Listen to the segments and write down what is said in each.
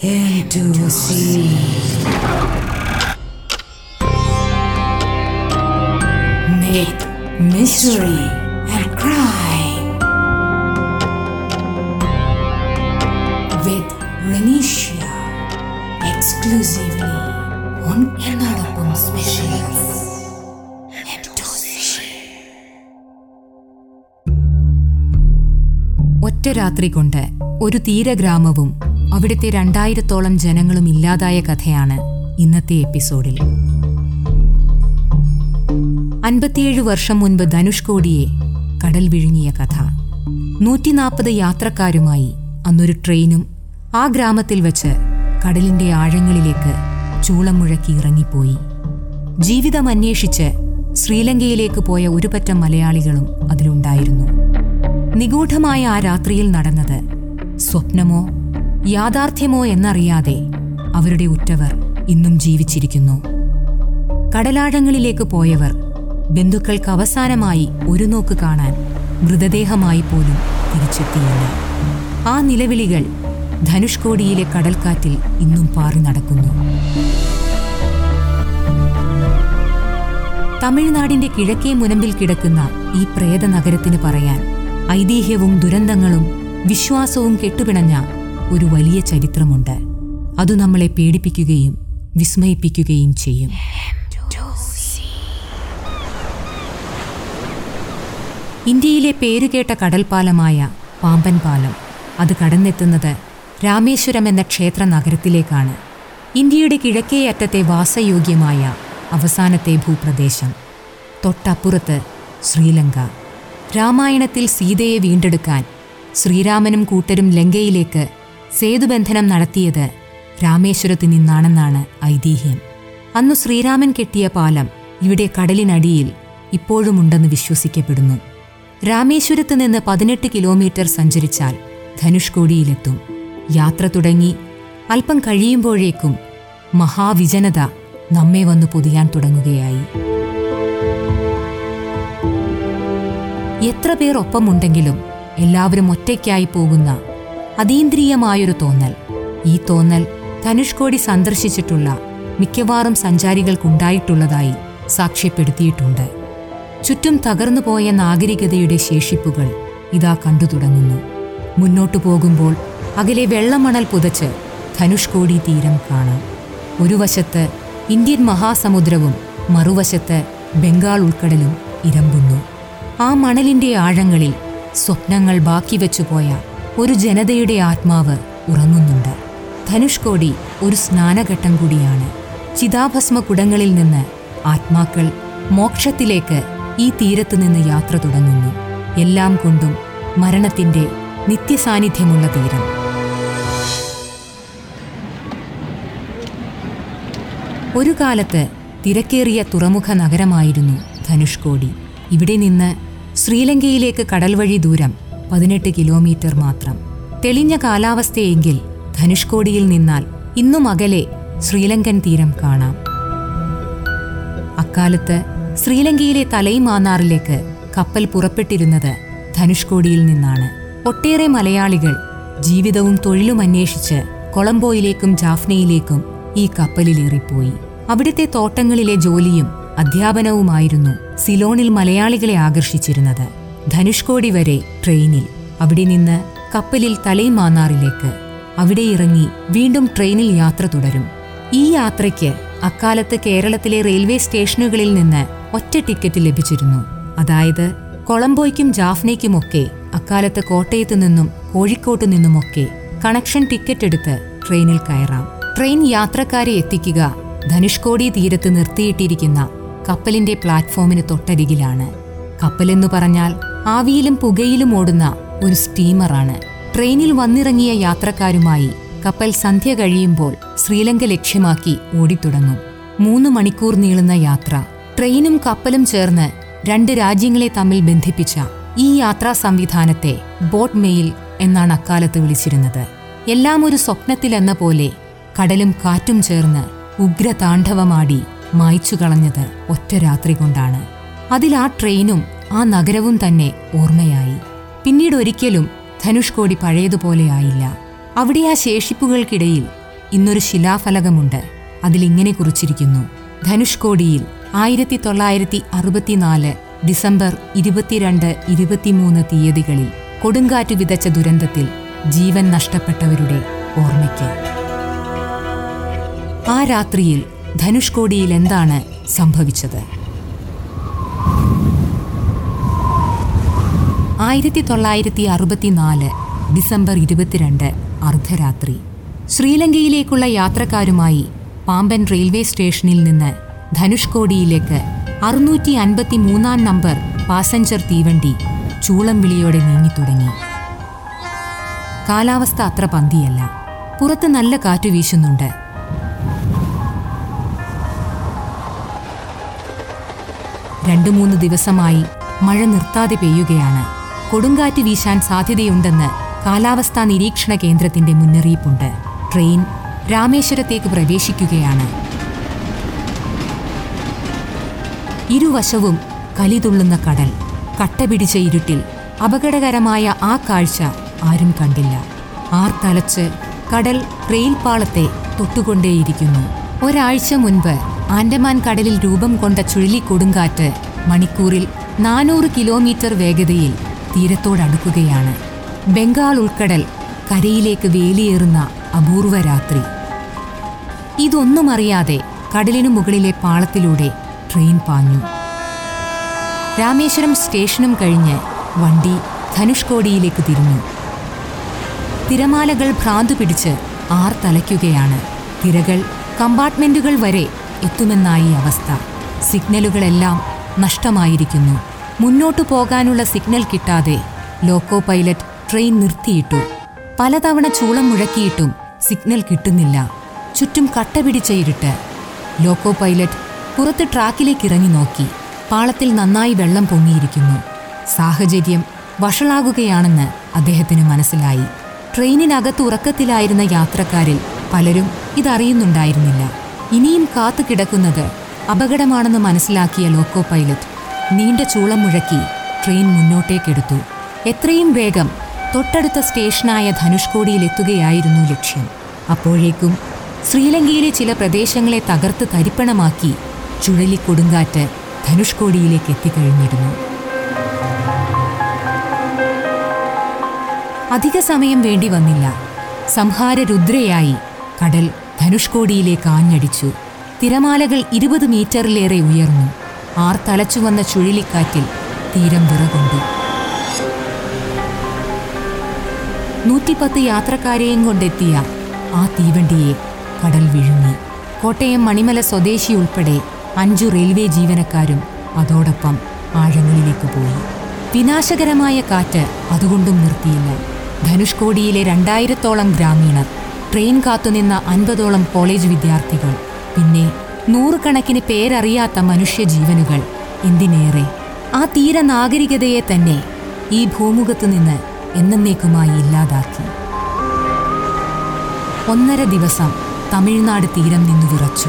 into sea. Myth, mystery, and crime. With Renisha. Exclusively on എന്നോടൊപ്പം Specials. ഒറ്റ രാത്രി കൊണ്ട് ഒരു തീരഗ്രാമവും അവിടുത്തെ രണ്ടായിരത്തോളം ജനങ്ങളും ഇല്ലാതായ കഥയാണ് ഇന്നത്തെ എപ്പിസോഡിൽ. അൻപത്തിയേഴ് വർഷം മുൻപ് ധനുഷ്കോടിയെ കടൽ വിഴുങ്ങിയ കഥ. നൂറ്റിനാൽപ്പത് യാത്രക്കാരുമായി അന്നൊരു ട്രെയിനും ആ ഗ്രാമത്തിൽ വച്ച് കടലിന്റെ ആഴങ്ങളിലേക്ക് ചൂളം മുഴക്കി ഇറങ്ങിപ്പോയി. ജീവിതം അന്വേഷിച്ച് ശ്രീലങ്കയിലേക്ക് പോയ ഒരുപറ്റം മലയാളികളും അതിലുണ്ടായിരുന്നു. നിഗൂഢമായ ആ രാത്രിയിൽ നടന്നത് സ്വപ്നമോ യാഥാർത്ഥ്യമോ എന്നറിയാതെ അവരുടെ ഉറ്റവർ ഇന്നും ജീവിച്ചിരിക്കുന്നു. കടലാഴങ്ങളിലേക്ക് പോയവർ ബന്ധുക്കൾക്ക് അവസാനമായി ഒരു നോക്ക് കാണാൻ മൃതദേഹമായി പോലും തിരിച്ചെത്തിയില്ല. ആ നിലവിളികൾ ധനുഷ്കോടിയിലെ കടൽക്കാറ്റിൽ ഇന്നും പാറി നടക്കുന്നു. തമിഴ്നാടിന്റെ കിഴക്കേ മുനമ്പിൽ കിടക്കുന്ന ഈ പ്രേത നഗരത്തിന് പറയാൻ ഐതിഹ്യവും ദുരന്തങ്ങളും വിശ്വാസവും കെട്ടുപിണഞ്ഞ ഒരു വലിയ ചരിത്രമുണ്ട്. അത് നമ്മളെ പേടിപ്പിക്കുകയും വിസ്മയിപ്പിക്കുകയും ചെയ്യും. ഇന്ത്യയിലെ പേരുകേട്ട കടൽപ്പാലമായ പാമ്പൻ പാലം അത് കടന്നെത്തുന്നത് രാമേശ്വരം എന്ന ക്ഷേത്ര നഗരത്തിലേക്കാണ്. ഇന്ത്യയുടെ കിഴക്കേ അറ്റത്തെ വാസയോഗ്യമായ അവസാനത്തെ ഭൂപ്രദേശം. തൊട്ടപ്പുറത്ത് ശ്രീലങ്ക. രാമായണത്തിൽ സീതയെ വീണ്ടെടുക്കാൻ ശ്രീരാമനും കൂട്ടരും ലങ്കയിലേക്ക് സേതുബന്ധനം നടത്തിയത് രാമേശ്വരത്ത് നിന്നാണെന്നാണ് ഐതിഹ്യം. അന്നു ശ്രീരാമൻ കെട്ടിയ പാലം ഇവിടെ കടലിനടിയിൽ ഇപ്പോഴുമുണ്ടെന്ന് വിശ്വസിക്കപ്പെടുന്നു. രാമേശ്വരത്ത് നിന്ന് പതിനെട്ട് കിലോമീറ്റർ സഞ്ചരിച്ചാൽ ധനുഷ്കോടിയിലെത്തും. യാത്ര തുടങ്ങി അല്പം കഴിയുമ്പോഴേക്കും മഹാവിജനത നമ്മെ വന്നു പൊതിയാൻ തുടങ്ങുകയായി. എത്ര പേർ ഒപ്പമുണ്ടെങ്കിലും എല്ലാവരും ഒറ്റയ്ക്കായി പോകുന്ന അതീന്ദ്രിയമായൊരു തോന്നൽ. ഈ തോന്നൽ ധനുഷ്കോടി സന്ദർശിച്ചിട്ടുള്ള മിക്കവാറും സഞ്ചാരികൾക്കുണ്ടായിട്ടുള്ളതായി സാക്ഷ്യപ്പെടുത്തിയിട്ടുണ്ട്. ചുറ്റും തകർന്നുപോയ നാഗരികതയുടെ ശേഷിപ്പുകൾ ഇതാ കണ്ടു തുടങ്ങുന്നു. മുന്നോട്ടു പോകുമ്പോൾ അകലെ വെള്ളമണൽ പുതച്ച് ധനുഷ്കോടി തീരം കാണാം. ഒരു വശത്ത് ഇന്ത്യൻ മഹാസമുദ്രവും മറുവശത്ത് ബംഗാൾ ഉൾക്കടലും ഇരമ്പുന്നു. ആ മണലിന്റെ ആഴങ്ങളിൽ സ്വപ്നങ്ങൾ ബാക്കി വെച്ചുപോയ ഒരു ജനതയുടെ ആത്മാവ് ഉറങ്ങുന്നുണ്ട്. ധനുഷ്കോടി ഒരു സ്നാനഘട്ടം കൂടിയാണ്. ചിതാഭസ്മ കുടങ്ങളിൽ നിന്ന് ആത്മാക്കൾ മോക്ഷത്തിലേക്ക് ഈ തീരത്തു നിന്ന് യാത്ര തുടങ്ങുന്നു. എല്ലാം കൊണ്ടും മരണത്തിന്റെ നിത്യസാന്നിധ്യമുള്ള തീരം. ഒരു കാലത്ത് തിരക്കേറിയ തുറമുഖ നഗരമായിരുന്നു ധനുഷ്കോടി. ഇവിടെ നിന്ന് ശ്രീലങ്കയിലേക്ക് കടൽ വഴി ദൂരം പതിനെട്ട് കിലോമീറ്റർ മാത്രം. തെളിഞ്ഞ കാലാവസ്ഥയെങ്കിൽ ധനുഷ്കോടിയിൽ നിന്നാൽ ഇന്നും അകലെ ശ്രീലങ്കൻ തീരം കാണാം. അക്കാലത്ത് ശ്രീലങ്കയിലെ തലൈമാന്നാറിലേക്ക് കപ്പൽ പുറപ്പെട്ടിരുന്നത് ധനുഷ്കോടിയിൽ നിന്നാണ്. ഒട്ടേറെ മലയാളികൾ ജീവിതവും തൊഴിലും അന്വേഷിച്ച് കൊളംബോയിലേക്കും ജാഫ്നയിലേക്കും ഈ കപ്പലിലേറിപ്പോയി അവിടുത്തെ തോട്ടങ്ങളിലെ ജോലിയും അധ്യാപനവുമായിരുന്നു സിലോണിൽ മലയാളികളെ ആകർഷിച്ചിരുന്നത്. ധനുഷ്കോടി വരെ ട്രെയിനിൽ. അവിടെ നിന്ന് കപ്പലിൽ തലൈമാന്നാറിലേക്ക് അവിടെ ഇറങ്ങി വീണ്ടും ട്രെയിനിൽ യാത്ര തുടരും. ഈ യാത്രയ്ക്ക് അക്കാലത്ത് കേരളത്തിലെ റെയിൽവേ സ്റ്റേഷനുകളിൽ നിന്ന് ഒറ്റ ടിക്കറ്റ് ലഭിച്ചിരുന്നു. അതായത് കൊളംബോയ്ക്കും ജാഫ്നയ്ക്കുമൊക്കെ അക്കാലത്ത് കോട്ടയത്തു നിന്നും കോഴിക്കോട്ടു നിന്നുമൊക്കെ കണക്ഷൻ ടിക്കറ്റ് എടുത്ത് ട്രെയിനിൽ കയറാം. ട്രെയിൻ യാത്രക്കാരെ എത്തിക്കുക ധനുഷ്കോടി തീരത്ത് നിർത്തിയിട്ടിരിക്കുന്ന കപ്പലിന്റെ പ്ലാറ്റ്ഫോമിന് തൊട്ടരികിലാണ്. കപ്പലെന്നു പറഞ്ഞാൽ ആവിയിലും പുകയിലും ഓടുന്ന ഒരു സ്റ്റീമറാണ്. ട്രെയിനിൽ വന്നിറങ്ങിയ യാത്രക്കാരുമായി കപ്പൽ സന്ധ്യ കഴിയുമ്പോൾ ശ്രീലങ്ക ലക്ഷ്യമാക്കി ഓടിത്തുടങ്ങും. മൂന്ന് മണിക്കൂർ നീളുന്ന യാത്ര. ട്രെയിനും കപ്പലും ചേർന്ന് രണ്ട് രാജ്യങ്ങളെ തമ്മിൽ ബന്ധിപ്പിച്ച ഈ യാത്രാ സംവിധാനത്തെ ബോട്ട് മെയിൽ എന്നാണ് അക്കാലത്ത് വിളിച്ചിരുന്നത്. എല്ലാം ഒരു സ്വപ്നത്തിലെന്ന പോലെ കടലും കാറ്റും ചേർന്ന് ഉഗ്രതാണ്ഡവമാടി മായ്ച്ചു കളഞ്ഞത് ഒറ്റ രാത്രി കൊണ്ടാണ്. അതിൽ ആ ട്രെയിനും ആ നഗരവും തന്നെ ഓർമ്മയായി. പിന്നീട് ഒരിക്കലും ധനുഷ്കോടി പഴയതുപോലെയായില്ല അവിടെ ആ ശേഷിപ്പുകൾക്കിടയിൽ ഇന്നൊരു ശിലാഫലകമുണ്ട്. അതിലിങ്ങനെ കുറിച്ചിരിക്കുന്നു. ധനുഷ്കോടിയിൽ ആയിരത്തി തൊള്ളായിരത്തി അറുപത്തിനാല് ഡിസംബർ ഇരുപത്തിരണ്ട് ഇരുപത്തിമൂന്ന് തീയതികളിൽ കൊടുങ്കാറ്റ് വിതച്ച ദുരന്തത്തിൽ ജീവൻ നഷ്ടപ്പെട്ടവരുടെ ഓർമ്മയ്ക്ക്. ആ രാത്രിയിൽ ധനുഷ്കോടിയിൽ എന്താണ് സംഭവിച്ചത്? ആയിരത്തി തൊള്ളായിരത്തി അറുപത്തിനാല് ഡിസംബർ ഇരുപത്തിരണ്ട് അർദ്ധരാത്രി. ശ്രീലങ്കയിലേക്കുള്ള യാത്രക്കാരുമായി പാമ്പൻ റെയിൽവേ സ്റ്റേഷനിൽ നിന്ന് ധനുഷ്കോടിയിലേക്ക് അറുന്നൂറ്റി അൻപത്തി മൂന്നാം നമ്പർ പാസഞ്ചർ തീവണ്ടി ചൂളം വിളിയോടെ നീങ്ങിത്തുടങ്ങി. കാലാവസ്ഥ അത്ര പന്തിയല്ല. പുറത്ത് നല്ല കാറ്റ് വീശുന്നുണ്ട്. രണ്ടു മൂന്ന് ദിവസമായി മഴ നിർത്താതെ പെയ്യുകയാണ്. കൊടുങ്കാറ്റ് വീശാൻ സാധ്യതയുണ്ടെന്ന് കാലാവസ്ഥാ നിരീക്ഷണ കേന്ദ്രത്തിന്റെ മുന്നറിയിപ്പുണ്ട്. ട്രെയിൻ രാമേശ്വരത്തേക്ക് പ്രവേശിക്കുകയാണ്. ഇരുവശവും കലിതുള്ളുന്ന കടൽ കട്ടപിടിച്ച ഇരുട്ടിൽ അപകടകരമായ ആ കാഴ്ച ആരും കണ്ടില്ല. ആർ തലച്ച് കടൽ റെയിൽ പാളത്തെ തൊട്ടുകൊണ്ടേയിരിക്കുന്നു. ഒരാഴ്ച മുൻപ് ആൻഡമാൻ കടലിൽ രൂപം കൊണ്ട ചുഴലിക്കൊടുങ്കാറ്റ് മണിക്കൂറിൽ നാനൂറ് കിലോമീറ്റർ വേഗതയിൽ തീരത്തോടടുക്കുകയാണ്. ബംഗാൾ ഉൾക്കടൽ കരയിലേക്ക് വേലിയേറുന്ന അപൂർവ രാത്രി. ഇതൊന്നും അറിയാതെ കടലിനു മുകളിലെ പാളത്തിലൂടെ ട്രെയിൻ പാഞ്ഞു. രാമേശ്വരം സ്റ്റേഷനും കഴിഞ്ഞ് വണ്ടി ധനുഷ്കോടിയിലേക്ക് തിരിഞ്ഞു. തിരമാലകൾ ഭ്രാന്തു പിടിച്ച് ആർ തലയ്ക്കുകയാണ്. തിരകൾ കമ്പാർട്ട്മെന്റുകൾ വരെ എത്തുമെന്നായി അവസ്ഥ. സിഗ്നലുകളെല്ലാം നഷ്ടമായിരിക്കുന്നു. മുന്നോട്ടു പോകാനുള്ള സിഗ്നൽ കിട്ടാതെ ലോക്കോ പൈലറ്റ് ട്രെയിൻ നിർത്തിയിട്ടു. പലതവണ ചൂളം മുഴക്കിയിട്ടും സിഗ്നൽ കിട്ടുന്നില്ല. ചുറ്റും കട്ട പിടിച്ച ഇരുട്ട്. ലോക്കോ പൈലറ്റ് പുറത്ത് ട്രാക്കിലേക്ക് ഇറങ്ങി നോക്കി. പാളത്തിൽ നന്നായി വെള്ളം പൊങ്ങിയിരിക്കുന്നു. സാഹചര്യം വഷളാകുകയാണെന്ന് അദ്ദേഹത്തിന് മനസ്സിലായി. ട്രെയിനിനകത്ത് ഉറക്കത്തിലായിരുന്ന യാത്രക്കാരിൽ പലരും ഇതറിയുന്നുണ്ടായിരുന്നില്ല. ഇനിയും കാത്തു കിടക്കുന്നത് അപകടമാണെന്ന് മനസ്സിലാക്കിയ ലോക്കോ പൈലറ്റ് നീണ്ട ചൂളം മുഴക്കി ട്രെയിൻ മുന്നോട്ടേക്കെടുത്തു. എത്രയും വേഗം തൊട്ടടുത്ത സ്റ്റേഷനായ ധനുഷ്കോടിയിലെത്തുകയായിരുന്നു ലക്ഷ്യം. അപ്പോഴേക്കും ശ്രീലങ്കയിലെ ചില പ്രദേശങ്ങളെ തകർത്ത് തരിപ്പണമാക്കി ചുഴലിക്കൊടുങ്കാറ്റ് ധനുഷ്കോടിയിലേക്ക് എത്തിക്കഴിഞ്ഞിരുന്നു. അധിക സമയം വേണ്ടി വന്നില്ല. സംഹാര രുദ്രയായി കടൽ ധനുഷ്കോടിയിലേക്ക് ആഞ്ഞടിച്ചു. തിരമാലകൾ ഇരുപത് മീറ്ററിലേറെ ഉയർന്നു. ആർ തലച്ചു വന്ന ചുഴലിക്കാറ്റിൽ തീരം വിറകൊണ്ടു. നൂറ്റിപ്പത്ത് യാത്രക്കാരെയും കൊണ്ടെത്തിയ ആ തീവണ്ടിയെ കടൽ വിഴുങ്ങി. കോട്ടയം മണിമല സ്വദേശി ഉൾപ്പെടെ അഞ്ചു റെയിൽവേ ജീവനക്കാരും അതോടൊപ്പം ആഴങ്ങളിലേക്ക് പോയി. വിനാശകരമായ കാറ്റ് അതുകൊണ്ടും നിർത്തിയില്ല. ധനുഷ്കോടിയിലെ രണ്ടായിരത്തോളം ഗ്രാമീണർ ട്രെയിൻ കാത്തുനിന്ന അൻപതോളം കോളേജ് വിദ്യാർത്ഥികൾ പിന്നെ നൂറുകണക്കിന് പേരറിയാത്ത മനുഷ്യജീവനുകൾ. എന്തിനേറെ? ആ തീര നാഗരികതയെ തന്നെ ഈ ഭൂമുഖത്ത് നിന്ന് എന്നേക്കുമായി ഇല്ലാതാക്കി. ഒന്നര ദിവസം തമിഴ്നാട് തീരം നിന്നു വിറച്ചു.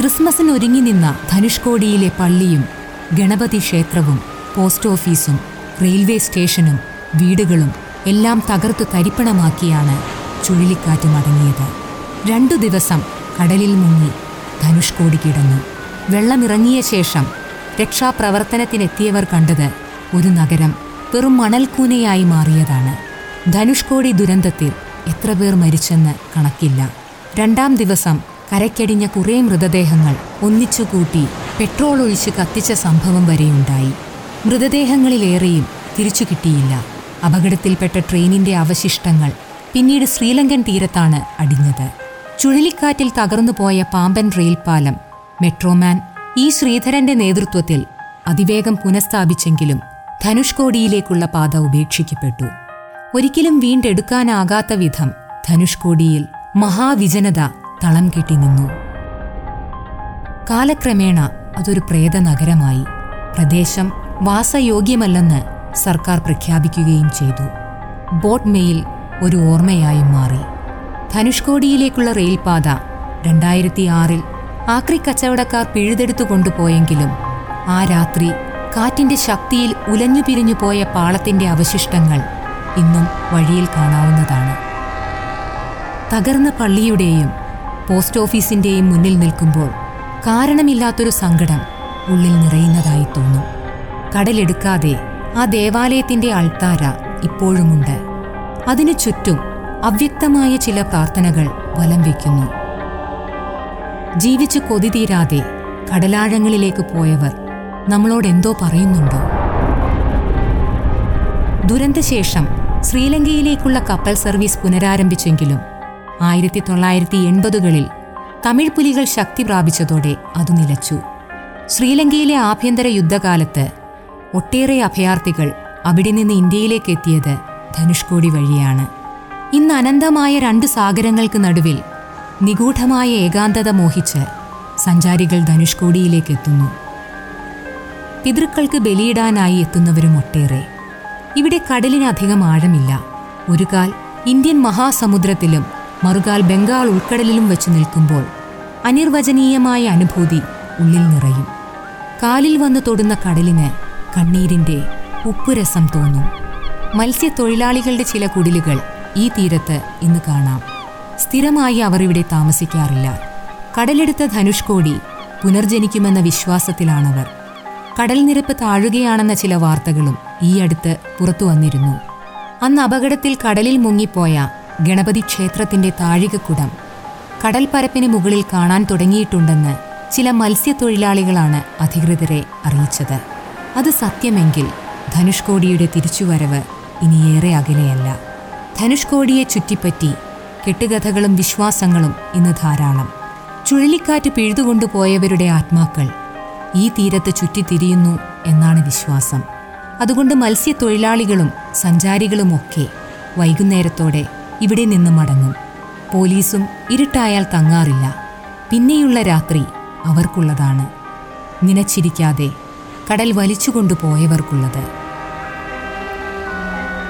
ക്രിസ്മസിന് ഒരുങ്ങി നിന്ന ധനുഷ്കോടിയിലെ പള്ളിയും ഗണപതി ക്ഷേത്രവും പോസ്റ്റ് ഓഫീസും റെയിൽവേ സ്റ്റേഷനും വീടുകളും എല്ലാം തകർത്തു തരിപ്പണമാക്കിയാണ് ചുഴലിക്കാറ്റ് മടങ്ങിയത്. രണ്ടു ദിവസം കടലിൽ മുങ്ങി ധനുഷ്കോടി കിടന്നു. വെള്ളമിറങ്ങിയ ശേഷം രക്ഷാപ്രവർത്തനത്തിനെത്തിയവർ കണ്ടത് ഒരു നഗരം വെറും മണൽക്കൂനയായി മാറിയതാണ്. ധനുഷ്കോടി ദുരന്തത്തിൽ എത്ര പേർ മരിച്ചെന്ന് കണക്കില്ല. രണ്ടാം ദിവസം കരയ്ക്കടിഞ്ഞ കുറേ മൃതദേഹങ്ങൾ ഒന്നിച്ചുകൂട്ടി പെട്രോൾ ഒഴിച്ച് കത്തിച്ച സംഭവം വരെയുണ്ടായി. മൃതദേഹങ്ങളിലേറെയും തിരിച്ചു കിട്ടിയില്ല. അപകടത്തിൽപ്പെട്ട ട്രെയിനിന്റെ അവശിഷ്ടങ്ങൾ പിന്നീട് ശ്രീലങ്കൻ തീരത്താണ് അടിഞ്ഞത്. ചുഴലിക്കാറ്റിൽ തകർന്നുപോയ പാമ്പൻ റെയിൽ പാലം മെട്രോമാൻ ഇ ശ്രീധരന്റെ നേതൃത്വത്തിൽ അതിവേഗം പുനഃസ്ഥാപിച്ചെങ്കിലും ധനുഷ്കോടിയിലേക്കുള്ള പാത ഉപേക്ഷിക്കപ്പെട്ടു. ഒരിക്കലും വീണ്ടെടുക്കാനാകാത്ത വിധം ധനുഷ്കോടിയിൽ മഹാവിജനത തളം കെട്ടി നിന്നു. കാലക്രമേണ അതൊരു പ്രേത നഗരമായി പ്രദേശം വാസയോഗ്യമല്ലെന്ന് സർക്കാർ പ്രഖ്യാപിക്കുകയും ചെയ്തു. ബോട്ട് മെയിൽ ഒരു ഓർമ്മയായും മാറി. ധനുഷ്കോടിയിലേക്കുള്ള റെയിൽപാത രണ്ടായിരത്തി ആറിൽ ആക്രി കച്ചവടക്കാർ പിഴുതെടുത്തു കൊണ്ടുപോയെങ്കിലും ആ രാത്രി കാറ്റിന്റെ ശക്തിയിൽ ഉലഞ്ഞു പിരിഞ്ഞു പോയ പാളത്തിന്റെ അവശിഷ്ടങ്ങൾ ഇന്നും വഴിയിൽ കാണാവുന്നതാണ്. തകർന്ന പള്ളിയുടെയും പോസ്റ്റ് ഓഫീസിന്റെയും മുന്നിൽ നിൽക്കുമ്പോൾ കാരണമില്ലാത്തൊരു സങ്കടം ഉള്ളിൽ നിറയുന്നതായി തോന്നും. കടലെടുക്കാതെ ആ ദേവാലയത്തിന്റെ അൾത്താര ഇപ്പോഴുമുണ്ട്. അതിനു ചുറ്റും അവ്യക്തമായ ചില പ്രാർത്ഥനകൾ വലം വയ്ക്കുന്നു. ജീവിച്ച് കൊതി തീരാതെ കടലാഴങ്ങളിലേക്ക് പോയവർ നമ്മളോട് എന്തോ പറയുന്നുണ്ടോ? ദുരന്തശേഷം ശ്രീലങ്കയിലേക്കുള്ള കപ്പൽ സർവീസ് പുനരാരംഭിച്ചെങ്കിലും ആയിരത്തി തൊള്ളായിരത്തി എൺപതുകളിൽ തമിഴ് പുലികൾ ശക്തി പ്രാപിച്ചതോടെ അത് നിലച്ചു. ശ്രീലങ്കയിലെ ആഭ്യന്തര യുദ്ധകാലത്ത് ഒട്ടേറെ അഭയാർത്ഥികൾ അവിടെ നിന്ന് ഇന്ത്യയിലേക്ക് എത്തിയത് ധനുഷ്കോടി വഴിയാണ്. ഇന്ന് അനന്തമായ രണ്ട് സാഗരങ്ങൾക്ക് നടുവിൽ നിഗൂഢമായ ഏകാന്തത മോഹിച്ച് സഞ്ചാരികൾ ധനുഷ്കോടിയിലേക്ക് എത്തുന്നു. പിതൃക്കൾക്ക് ബലിയിടാനായി എത്തുന്നവരും ഒട്ടേറെ. ഇവിടെ കടലിനധികം ആഴമില്ല. ഒരു കാൽ ഇന്ത്യൻ മഹാസമുദ്രത്തിലും മറുകാൽ ബംഗാൾ ഉൾക്കടലിലും വെച്ച് നിൽക്കുമ്പോൾ അനിർവചനീയമായ അനുഭൂതി ഉള്ളിൽ നിറയും. കാലിൽ വന്ന് തൊടുന്ന കടലിന് കണ്ണീരിന്റെ ഉപ്പുരസം തോന്നും. മത്സ്യത്തൊഴിലാളികളുടെ ചില കുടിലുകൾ ഈ തീരത്ത് ഇന്ന് കാണാം. സ്ഥിരമായി അവർ ഇവിടെ താമസിക്കാറില്ല. കടലെടുത്ത ധനുഷ്കോടി പുനർജനിക്കുമെന്ന വിശ്വാസത്തിലാണവർ. കടൽ നിരപ്പ് താഴുകയാണെന്ന ചില വാർത്തകളും ഈ അടുത്ത് പുറത്തു വന്നിരുന്നു. അന്ന് അപകടത്തിൽ കടലിൽ മുങ്ങിപ്പോയ ഗണപതി ക്ഷേത്രത്തിന്റെ താഴികക്കുടം കടൽപ്പരപ്പിന് മുകളിൽ കാണാൻ തുടങ്ങിയിട്ടുണ്ടെന്ന് ചില മത്സ്യത്തൊഴിലാളികളാണ് അധികൃതരെ അറിയിച്ചത്. അത് സത്യമെങ്കിൽ ധനുഷ്കോടിയുടെ തിരിച്ചുവരവ് ഇനിയേറെ അകലെയല്ല. ധനുഷ്കോടിയെ ചുറ്റിപ്പറ്റി കെട്ടുകഥകളും വിശ്വാസങ്ങളും ഇന്ന് ധാരാളം. ചുഴലിക്കാറ്റ് പിഴുതുകൊണ്ടുപോയവരുടെ ആത്മാക്കൾ ഈ തീരത്ത് ചുറ്റിത്തിരിയുന്നു എന്നാണ് വിശ്വാസം. അതുകൊണ്ട് മത്സ്യത്തൊഴിലാളികളും സഞ്ചാരികളുമൊക്കെ വൈകുന്നേരത്തോടെ ഇവിടെ നിന്ന് മടങ്ങും. പോലീസും ഇരുട്ടായാൽ തങ്ങാറില്ല. പിന്നെയുള്ള രാത്രി അവർക്കുള്ളതാണ്. നിനച്ചിരിക്കാതെ കടൽ വലിച്ചുകൊണ്ടുപോയവർക്കുള്ളത്.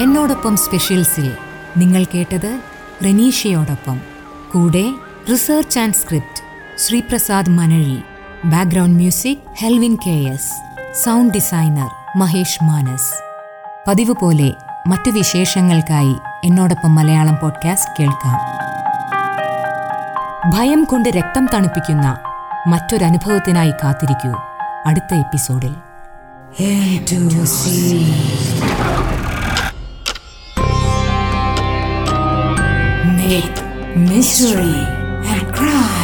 എന്നോടൊപ്പം സ്പെഷ്യൽസിൽ നിങ്ങൾ കേട്ടത് റനീഷയോടൊപ്പം. കൂടെ research and script Sreeprasad Manazhi. Background music Helvin K S. Sound designer Mahesh Manas. പതിവ് പോലെ മറ്റു വിശേഷങ്ങൾക്കായി എന്നോടൊപ്പം മലയാളം പോഡ്കാസ്റ്റ് കേൾക്കാം. ഭയം കൊണ്ട് രക്തം തണുപ്പിക്കുന്ന മറ്റൊരനുഭവത്തിനായി കാത്തിരിക്കൂ അടുത്ത എപ്പിസോഡിൽ. Into sea. Myth, mystery, and crime.